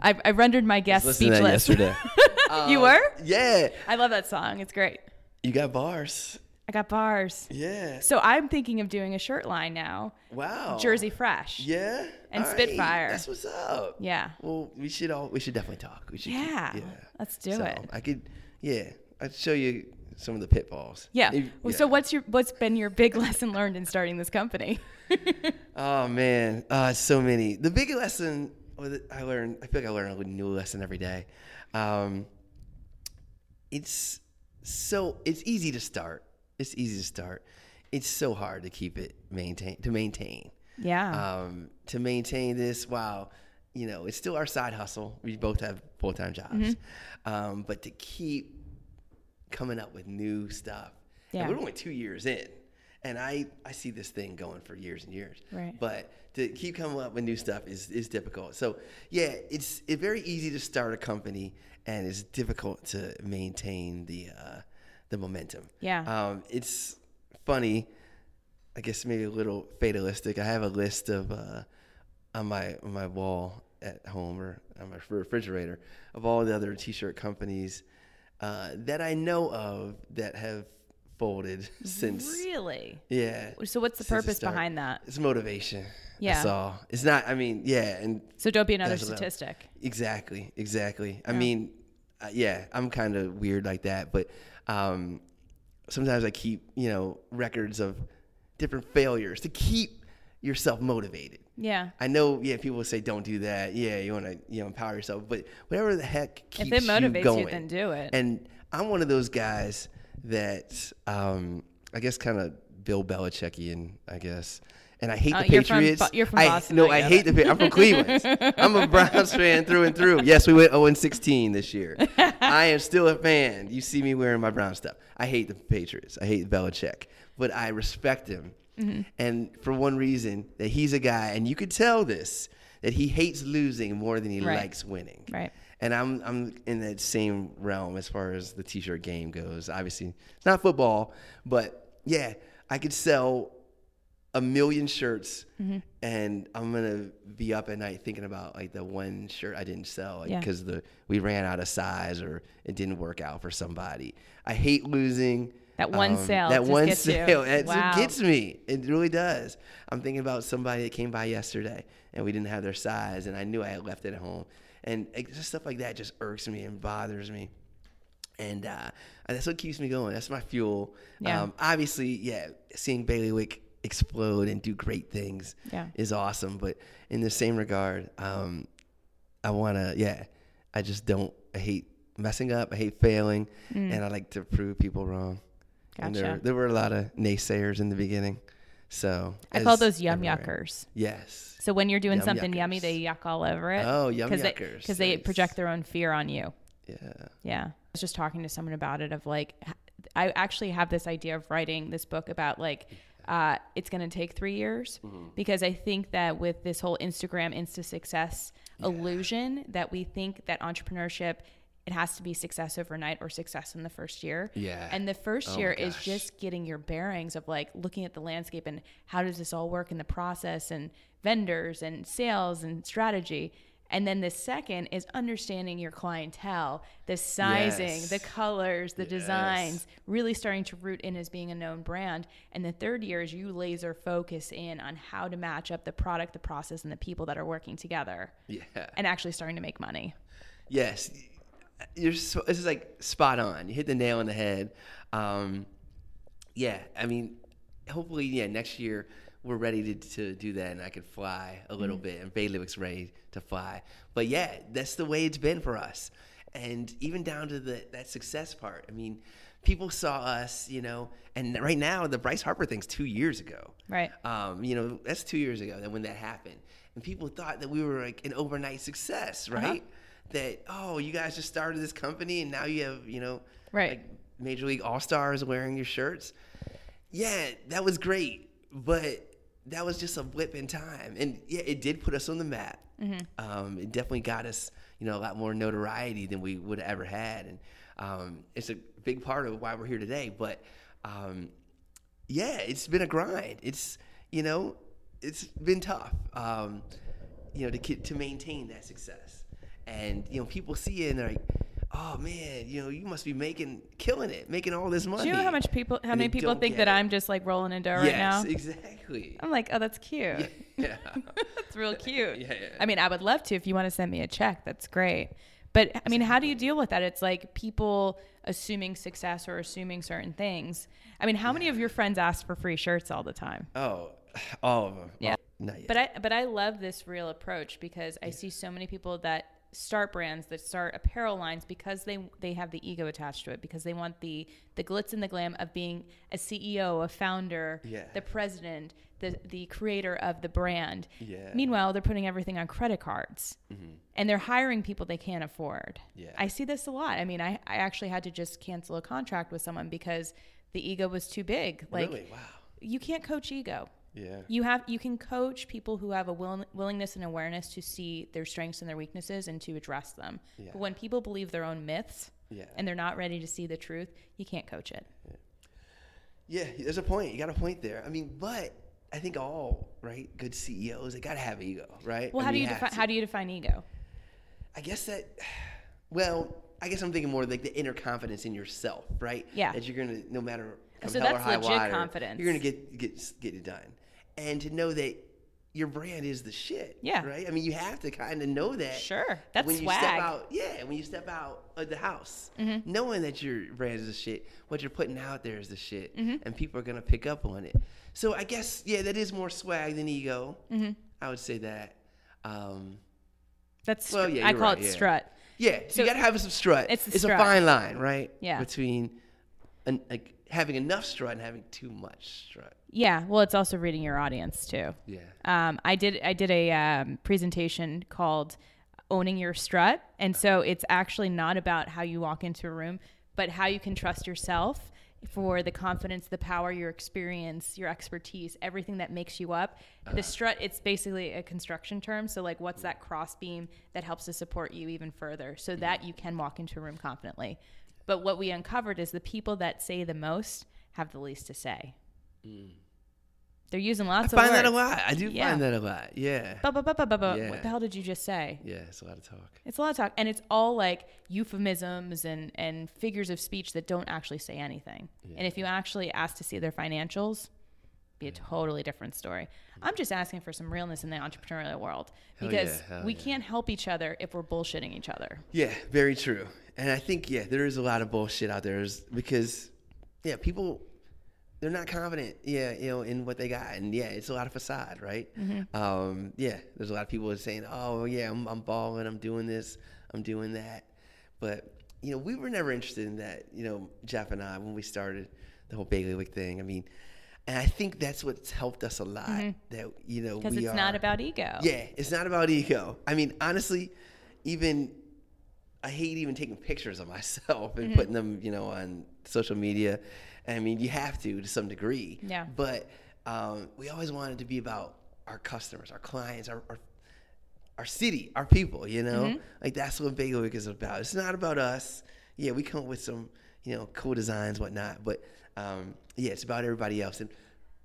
Speaker 1: I, I rendered my guest
Speaker 2: Listen to that
Speaker 1: speechless.
Speaker 2: yesterday.
Speaker 1: you were?
Speaker 2: Uh, yeah,
Speaker 1: I love that song. It's great.
Speaker 2: you got bars.
Speaker 1: I got bars.
Speaker 2: Yeah.
Speaker 1: So I'm thinking of doing a shirt line now.
Speaker 2: Wow.
Speaker 1: Jersey Fresh.
Speaker 2: Yeah.
Speaker 1: And
Speaker 2: All right.
Speaker 1: Spitfire.
Speaker 2: That's what's up.
Speaker 1: Yeah.
Speaker 2: Well, we should all we should definitely talk. We should. keep-
Speaker 1: Yeah.
Speaker 2: yeah.
Speaker 1: Let's do
Speaker 2: So,
Speaker 1: it.
Speaker 2: I could. Yeah. I'd show you some of the pitfalls.
Speaker 1: Yeah.
Speaker 2: If-
Speaker 1: Well, So what's your what's been your big lesson learned in starting this company?
Speaker 2: Oh man, uh, so many. The big lesson I learned. I feel like I learn a new lesson every day. Um, it's so it's easy to start. It's easy to start. It's so hard to keep it maintain to maintain.
Speaker 1: Yeah.
Speaker 2: Um, to maintain this while you know it's still our side hustle. We both have full time jobs,
Speaker 1: Mm-hmm.
Speaker 2: um, but to keep coming up with new stuff. And we're only two years in, and I I see this thing going for years and years.
Speaker 1: Right.
Speaker 2: But to keep coming up with new stuff is is difficult. So yeah, it's it's very easy to start a company, and it's difficult to maintain the uh, the momentum.
Speaker 1: Yeah.
Speaker 2: Um, it's funny. I guess maybe a little fatalistic. I have a list of uh, on my on my wall at home or on my refrigerator of all the other T-shirt companies uh, that I know of that have folded since.
Speaker 1: really?
Speaker 2: Yeah.
Speaker 1: So what's the purpose
Speaker 2: start.
Speaker 1: behind that?
Speaker 2: It's motivation.
Speaker 1: Yeah.
Speaker 2: That's all. It's not. I mean, yeah, and
Speaker 1: So don't be another
Speaker 2: That's what I-
Speaker 1: statistic.
Speaker 2: Exactly, exactly. I mean, uh, yeah, I'm kind of weird like that, but um, sometimes I keep, you know, records of different failures to keep yourself motivated.
Speaker 1: Yeah.
Speaker 2: I know, yeah, people say don't do that. Yeah, you want to, you know, empower yourself, but whatever the heck keeps
Speaker 1: If it motivates
Speaker 2: you
Speaker 1: you,
Speaker 2: going,
Speaker 1: then do it.
Speaker 2: And I'm one of those guys that, um, I guess, kind of Bill Belichickian, I guess. And I hate
Speaker 1: Uh,
Speaker 2: the
Speaker 1: you're
Speaker 2: Patriots.
Speaker 1: Bo- you're from
Speaker 2: I,
Speaker 1: Boston,
Speaker 2: No,
Speaker 1: I
Speaker 2: I, hate
Speaker 1: it.
Speaker 2: the. I'm from Cleveland. I'm a Browns fan through and through. Yes, we went 0 16 this year. I am still a fan. You see me wearing my Brown stuff. I hate the Patriots. I hate Belichick, but I respect him.
Speaker 1: Mm-hmm.
Speaker 2: And for one reason, that he's a guy, and you could tell this that he hates losing more than he
Speaker 1: Right.
Speaker 2: likes winning.
Speaker 1: Right.
Speaker 2: And I'm I'm in that same realm as far as the t-shirt game goes. Obviously, it's not football, but yeah, I could sell a million shirts,
Speaker 1: Mm-hmm.
Speaker 2: and I'm gonna be up at night thinking about like the one shirt I didn't sell
Speaker 1: Yeah.
Speaker 2: because the we ran out of size or it didn't work out for somebody. I hate losing.
Speaker 1: That one sale
Speaker 2: That
Speaker 1: just
Speaker 2: one sale. It
Speaker 1: Wow.
Speaker 2: gets me. It really does. I'm thinking about somebody that came by yesterday and we didn't have their size, and I knew I had left it at home, and it, just stuff like that just irks me and bothers me. And uh, that's what keeps me going. That's my fuel.
Speaker 1: Yeah.
Speaker 2: Um, obviously, yeah, seeing Bailiwick explode and do great things
Speaker 1: Yeah.
Speaker 2: is awesome. But in the same regard, um, I want to, yeah, I just don't, I hate messing up. I hate failing. And I like to prove people wrong. And there. There were a lot of naysayers in the beginning. So
Speaker 1: I call those yum
Speaker 2: everywhere.
Speaker 1: yuckers.
Speaker 2: Yes.
Speaker 1: So when you're doing
Speaker 2: Yum
Speaker 1: something yummy, they yuck all over it.
Speaker 2: Oh, yum yuckers.
Speaker 1: Because they,
Speaker 2: yuckers.
Speaker 1: 'cause they project their own fear on you.
Speaker 2: Yeah.
Speaker 1: Yeah. I was just talking to someone about it of like, I actually have this idea of writing this book about like, uh, it's going to take three years
Speaker 2: Mm-hmm.
Speaker 1: because I think that with this whole Instagram insta success illusion that we think that entrepreneurship, it has to be success overnight or success in the first year.
Speaker 2: Yeah.
Speaker 1: And the first
Speaker 2: Oh
Speaker 1: year is just getting your bearings of like looking at the landscape and how does this all work in the process and vendors and sales and strategy. And then the second is understanding your clientele, the sizing,
Speaker 2: Yes.
Speaker 1: the colors, the
Speaker 2: Yes.
Speaker 1: designs, really starting to root in as being a known brand. And the third year is you laser focus in on how to match up the product, the process, and the people that are working together
Speaker 2: Yeah.
Speaker 1: and actually starting to make money.
Speaker 2: Yes, you're. So, this is like spot on. You hit the nail on the head. Um, yeah, I mean, hopefully, yeah, next year we're ready to, to do that, and I can fly a little bit, and Bailiwick's ready to fly. But yeah, that's the way it's been for us, and even down to the that success part. I mean, people saw us, you know, and right now the Bryce Harper thing's two years ago.
Speaker 1: Right.
Speaker 2: Um, you know, that's two years ago that when that happened, and people thought that we were like an overnight success,
Speaker 1: Uh-huh.
Speaker 2: That oh, you guys just started this company and now you have you know,
Speaker 1: Right.
Speaker 2: like Major League All Stars wearing your shirts. Yeah, that was great, but that was just a blip in time, and yeah, it did put us on the map.
Speaker 1: Mm-hmm.
Speaker 2: Um, it definitely got us, you know, a lot more notoriety than we would have ever had, and um, it's a big part of why we're here today. But um, yeah, it's been a grind. It's you know, it's been tough. Um, you know, to to maintain that success, and you know, people see it and they're like, "Oh man, you know, you must be making killing it, making all this money."
Speaker 1: Do you know how much people, how many people think that
Speaker 2: it.
Speaker 1: I'm just like rolling in dough right
Speaker 2: yes,
Speaker 1: now?
Speaker 2: exactly.
Speaker 1: I'm like, oh, that's cute.
Speaker 2: Yeah.
Speaker 1: That's real cute.
Speaker 2: Yeah, yeah.
Speaker 1: I mean, I would love to if you want to send me a check. That's great. But I mean, how do you deal with that? It's like people assuming success or assuming certain things. I mean, how many of your friends ask for free shirts all the time?
Speaker 2: Oh, all of them.
Speaker 1: Yeah.
Speaker 2: Oh, Yet.
Speaker 1: But I but I love this real approach because I see so many people that start brands that start apparel lines because they they have the ego attached to it because they want the the glitz and the glam of being a CEO, a founder,
Speaker 2: Yeah.
Speaker 1: the president, the the creator of the brand.
Speaker 2: Yeah. Mm-hmm.
Speaker 1: Meanwhile, they're putting everything on credit cards. And they're hiring people they can't afford.
Speaker 2: Yeah.
Speaker 1: I see this a lot. I mean, I, I actually had to just cancel a contract with someone because the ego was too big. Like
Speaker 2: really? Wow.
Speaker 1: you can't coach ego.
Speaker 2: Yeah.
Speaker 1: You have you can coach people who have a will, willingness and awareness to see their strengths and their weaknesses and to address them.
Speaker 2: Yeah.
Speaker 1: But when people believe their own myths
Speaker 2: Yeah.
Speaker 1: and they're not ready to see the truth, you can't coach it.
Speaker 2: Yeah, there's a point. You got a point there. I mean, but I think all right, good CEOs they gotta have ego, right?
Speaker 1: Well,
Speaker 2: I
Speaker 1: how do
Speaker 2: mean,
Speaker 1: you
Speaker 2: have
Speaker 1: define how do you define ego?
Speaker 2: I guess that. Well, I guess I'm thinking more like the inner confidence in yourself, right?
Speaker 1: Yeah.
Speaker 2: That you're gonna, no matter
Speaker 1: So that's
Speaker 2: high
Speaker 1: legit confidence.
Speaker 2: You're gonna get get get it done, and to know that your brand is the shit.
Speaker 1: Yeah.
Speaker 2: Right. I mean, you have to kind of know that.
Speaker 1: Sure, that's
Speaker 2: when you
Speaker 1: swag. Mm-hmm.
Speaker 2: step out, yeah, when you step out of the house, knowing that your brand is the shit, what you're putting out there is the shit,
Speaker 1: Mm-hmm.
Speaker 2: and people are gonna pick up on it. So I guess yeah, that is more swag than ego.
Speaker 1: Mm-hmm.
Speaker 2: I would say that. Um,
Speaker 1: That's
Speaker 2: Well, yeah,
Speaker 1: I call
Speaker 2: right,
Speaker 1: it
Speaker 2: yeah.
Speaker 1: strut.
Speaker 2: yeah, so
Speaker 1: So
Speaker 2: you gotta have some strut.
Speaker 1: it's
Speaker 2: It's,
Speaker 1: strut.
Speaker 2: a fine line, right?
Speaker 1: Yeah.
Speaker 2: Between an, like having enough strut and having too much strut.
Speaker 1: Yeah, well, it's also reading your audience too.
Speaker 2: Yeah.
Speaker 1: Um, I did I did a um, presentation called "Owning Your Strut," and so it's actually not about how you walk into a room, but how you can trust yourself for the confidence, the power, your experience, your expertise, everything that makes you up. The strut, it's basically a construction term. So, like, what's that cross beam that helps to support you even further so that you can walk into a room confidently? But what we uncovered is the people that say the most have the least to say. Mm. They're using
Speaker 2: I
Speaker 1: lots of I
Speaker 2: find
Speaker 1: words.
Speaker 2: that a lot. I do
Speaker 1: Yeah.
Speaker 2: find that a lot. Yeah.
Speaker 1: Bu- bu- bu- bu- bu- bu-
Speaker 2: Yeah.
Speaker 1: What the hell did you just say?
Speaker 2: Yeah, it's a lot of talk.
Speaker 1: It's a lot of talk, and it's all like euphemisms and and figures of speech that don't actually say anything. And if you actually ask to see their financials, be a totally different story. I'm just asking for some realness in the entrepreneurial world because
Speaker 2: yeah,
Speaker 1: we
Speaker 2: yeah.
Speaker 1: can't help each other if we're bullshitting each other.
Speaker 2: Yeah, very true. And I think yeah, there is a lot of bullshit out there because yeah, people they're not confident, yeah, you know, in what they got, and yeah, it's a lot of facade, right? Mm-hmm. Um, yeah, there's a lot of people saying, "Oh, yeah, I'm, I'm balling, I'm doing this, I'm doing that," but you know, we were never interested in that. You know, Jeff and I when we started the whole bailiwick thing. I mean, and I think that's what's helped us a lot. Mm-hmm. That you know,
Speaker 1: Because it's
Speaker 2: are,
Speaker 1: not about ego.
Speaker 2: yeah, it's not about ego. I mean, honestly, even I hate even taking pictures of myself and mm-hmm. putting them, you know, on social media. I mean, you have to to some degree.
Speaker 1: Yeah.
Speaker 2: But um, we always wanted to be about our customers, our clients, our our, our city, our people. You know, like that's what Bailiwick is about. It's not about us. Yeah, we come up with some, you know, cool designs, whatnot. But um, yeah, it's about everybody else, and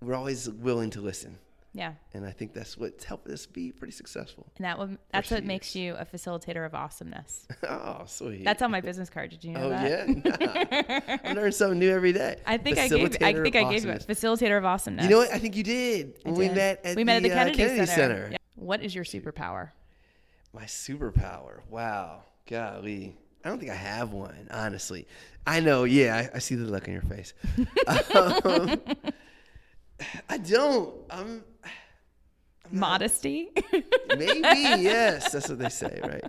Speaker 2: we're always willing to listen.
Speaker 1: Yeah.
Speaker 2: And I think that's what's helped us be pretty successful.
Speaker 1: And that would, that's what makes you a facilitator of awesomeness.
Speaker 2: Oh, sweet.
Speaker 1: That's on my business card. Did you know
Speaker 2: Oh
Speaker 1: that?
Speaker 2: yeah, I learn something new every day.
Speaker 1: I think I gave. I think I gave you. Facilitator of awesomeness.
Speaker 2: You know what? I think you did
Speaker 1: I
Speaker 2: when we met at
Speaker 1: we met
Speaker 2: the,
Speaker 1: at the
Speaker 2: uh,
Speaker 1: Kennedy, Center.
Speaker 2: Center.
Speaker 1: Yeah. What is your superpower?
Speaker 2: My superpower. Wow, golly. I don't think I have one, honestly. I know. Yeah, I, I see the look on your face. um, I don't. I'm
Speaker 1: Modesty.
Speaker 2: maybe yes. That's what they say, right?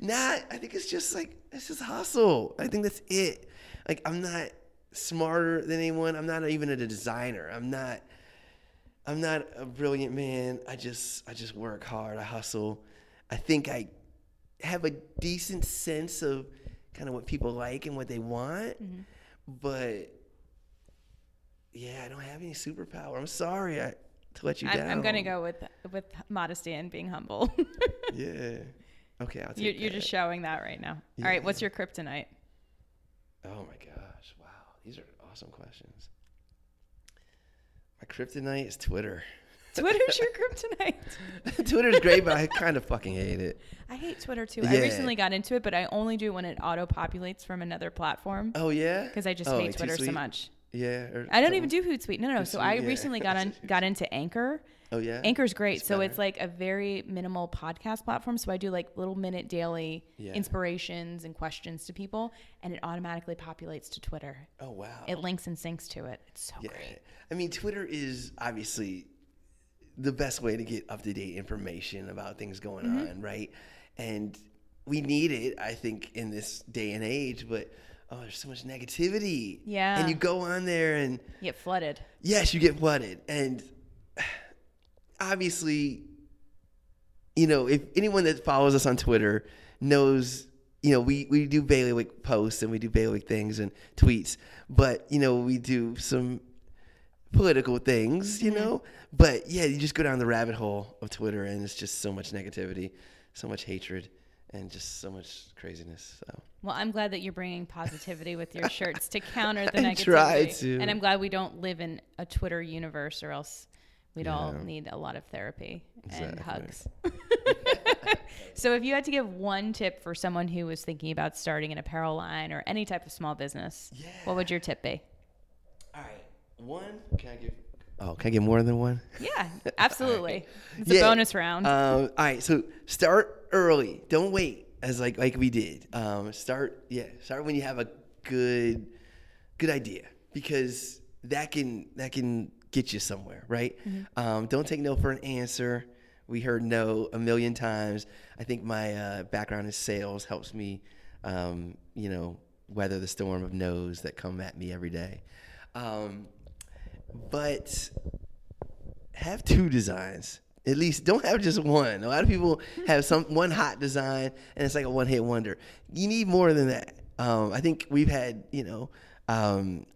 Speaker 2: Nah, I think it's just like it's just hustle. I think that's it. Like I'm not smarter than anyone. I'm not even a designer. I'm not. I'm not a brilliant man. I just I just work hard. I hustle. I think I have a decent sense of kind of what people like and what they want, mm-hmm. but yeah, I don't have any superpower. I'm sorry I, to let you
Speaker 1: I'm,
Speaker 2: down.
Speaker 1: I'm to go with with modesty and being humble.
Speaker 2: Yeah. Okay, I'll take
Speaker 1: you're, you're just showing that right now. All right, what's your kryptonite?
Speaker 2: Oh my gosh! Wow, these are awesome questions. My kryptonite is Twitter.
Speaker 1: Twitter's your kryptonite.
Speaker 2: Twitter's great, but I kind of fucking hate it.
Speaker 1: I hate Twitter too. I recently got into it, but I only do it when it auto populates from another platform
Speaker 2: Oh yeah.
Speaker 1: because I just
Speaker 2: Oh,
Speaker 1: hate Twitter so much.
Speaker 2: Yeah. Or
Speaker 1: I don't even do Hootsuite. No, no, no. So I
Speaker 2: yeah.
Speaker 1: recently got on got into Anchor.
Speaker 2: Oh yeah.
Speaker 1: Anchor's great.
Speaker 2: It's
Speaker 1: so
Speaker 2: better.
Speaker 1: it's like a very minimal podcast platform. So I do like little minute daily
Speaker 2: Yeah.
Speaker 1: inspirations and questions to people, and it automatically populates to Twitter.
Speaker 2: Oh wow.
Speaker 1: It links and syncs to it. It's so
Speaker 2: yeah.
Speaker 1: great.
Speaker 2: I mean, Twitter is obviously the best way to get up to date information about things going
Speaker 1: Mm-hmm.
Speaker 2: on, right? And we need it, I think, in this day and age. But oh, there's so much negativity.
Speaker 1: Yeah.
Speaker 2: And you go on there and
Speaker 1: You get flooded.
Speaker 2: yes, you get flooded. And obviously, you know, if anyone that follows us on Twitter knows, you know, we, we do bailiwick posts and we do bailiwick things and tweets, but, you know, we do some political things, you mm-hmm. know? But yeah, you just go down the rabbit hole of Twitter and it's just so much negativity, so much hatred, and just so much craziness. So.
Speaker 1: Well, I'm glad that you're bringing positivity with your shirts to counter the
Speaker 2: I
Speaker 1: negativity.
Speaker 2: try to.
Speaker 1: And I'm glad we don't live in a Twitter universe, or else we'd all need a lot of therapy and hugs. so, if you had to give one tip for someone who was thinking about starting an apparel line or any type of small business, what would your tip be?
Speaker 2: All right. One, can I give? Oh, can I get more than one?
Speaker 1: Yeah, absolutely. It's a bonus round.
Speaker 2: Um, all right, so start early. Don't wait, as like like we did. Um, start yeah, start when you have a good good idea because that can that can get you somewhere, right? Um, don't take no for an answer. We heard no a million times. I think my uh, background in sales helps me, um, you know, weather the storm of no's that come at me every day. Um, but have two designs. At least don't have just one. A lot of people have some one hot design and it's like a one hit wonder. You need more than that. Um, I think we've had you know um,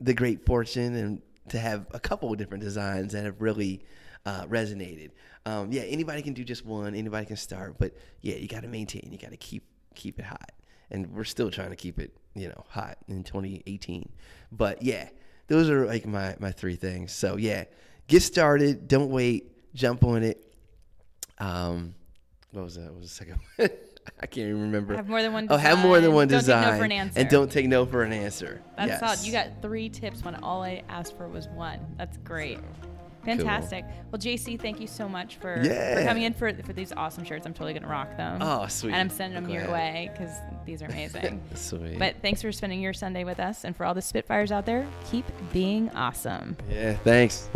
Speaker 2: the great fortune and to have a couple of different designs that have really uh, resonated. Um, yeah, anybody can do just one. Anybody can start, but yeah, you got to maintain. You got to keep keep it hot, and we're still trying to keep it you know hot in 2018. But yeah, those are like my my three things. So yeah, get started. Don't wait. Jump on it. Um, what was that? What was the second one? I can't even remember.
Speaker 1: Have more than one
Speaker 2: Oh, have more than
Speaker 1: design.
Speaker 2: one
Speaker 1: Don't take no
Speaker 2: design.
Speaker 1: for an answer.
Speaker 2: And don't take no for an answer.
Speaker 1: That's
Speaker 2: yes.
Speaker 1: solid. You got three tips when all I asked for was one. That's great. Fantastic. Well, JC, thank you so much for, for coming in for, for these awesome shirts. I'm totally going to rock them.
Speaker 2: Oh, sweet.
Speaker 1: And I'm sending them your way because these are amazing.
Speaker 2: Sweet.
Speaker 1: but thanks for spending your Sunday with us. And for all the Spitfires out there, keep being awesome.
Speaker 2: yeah, thanks.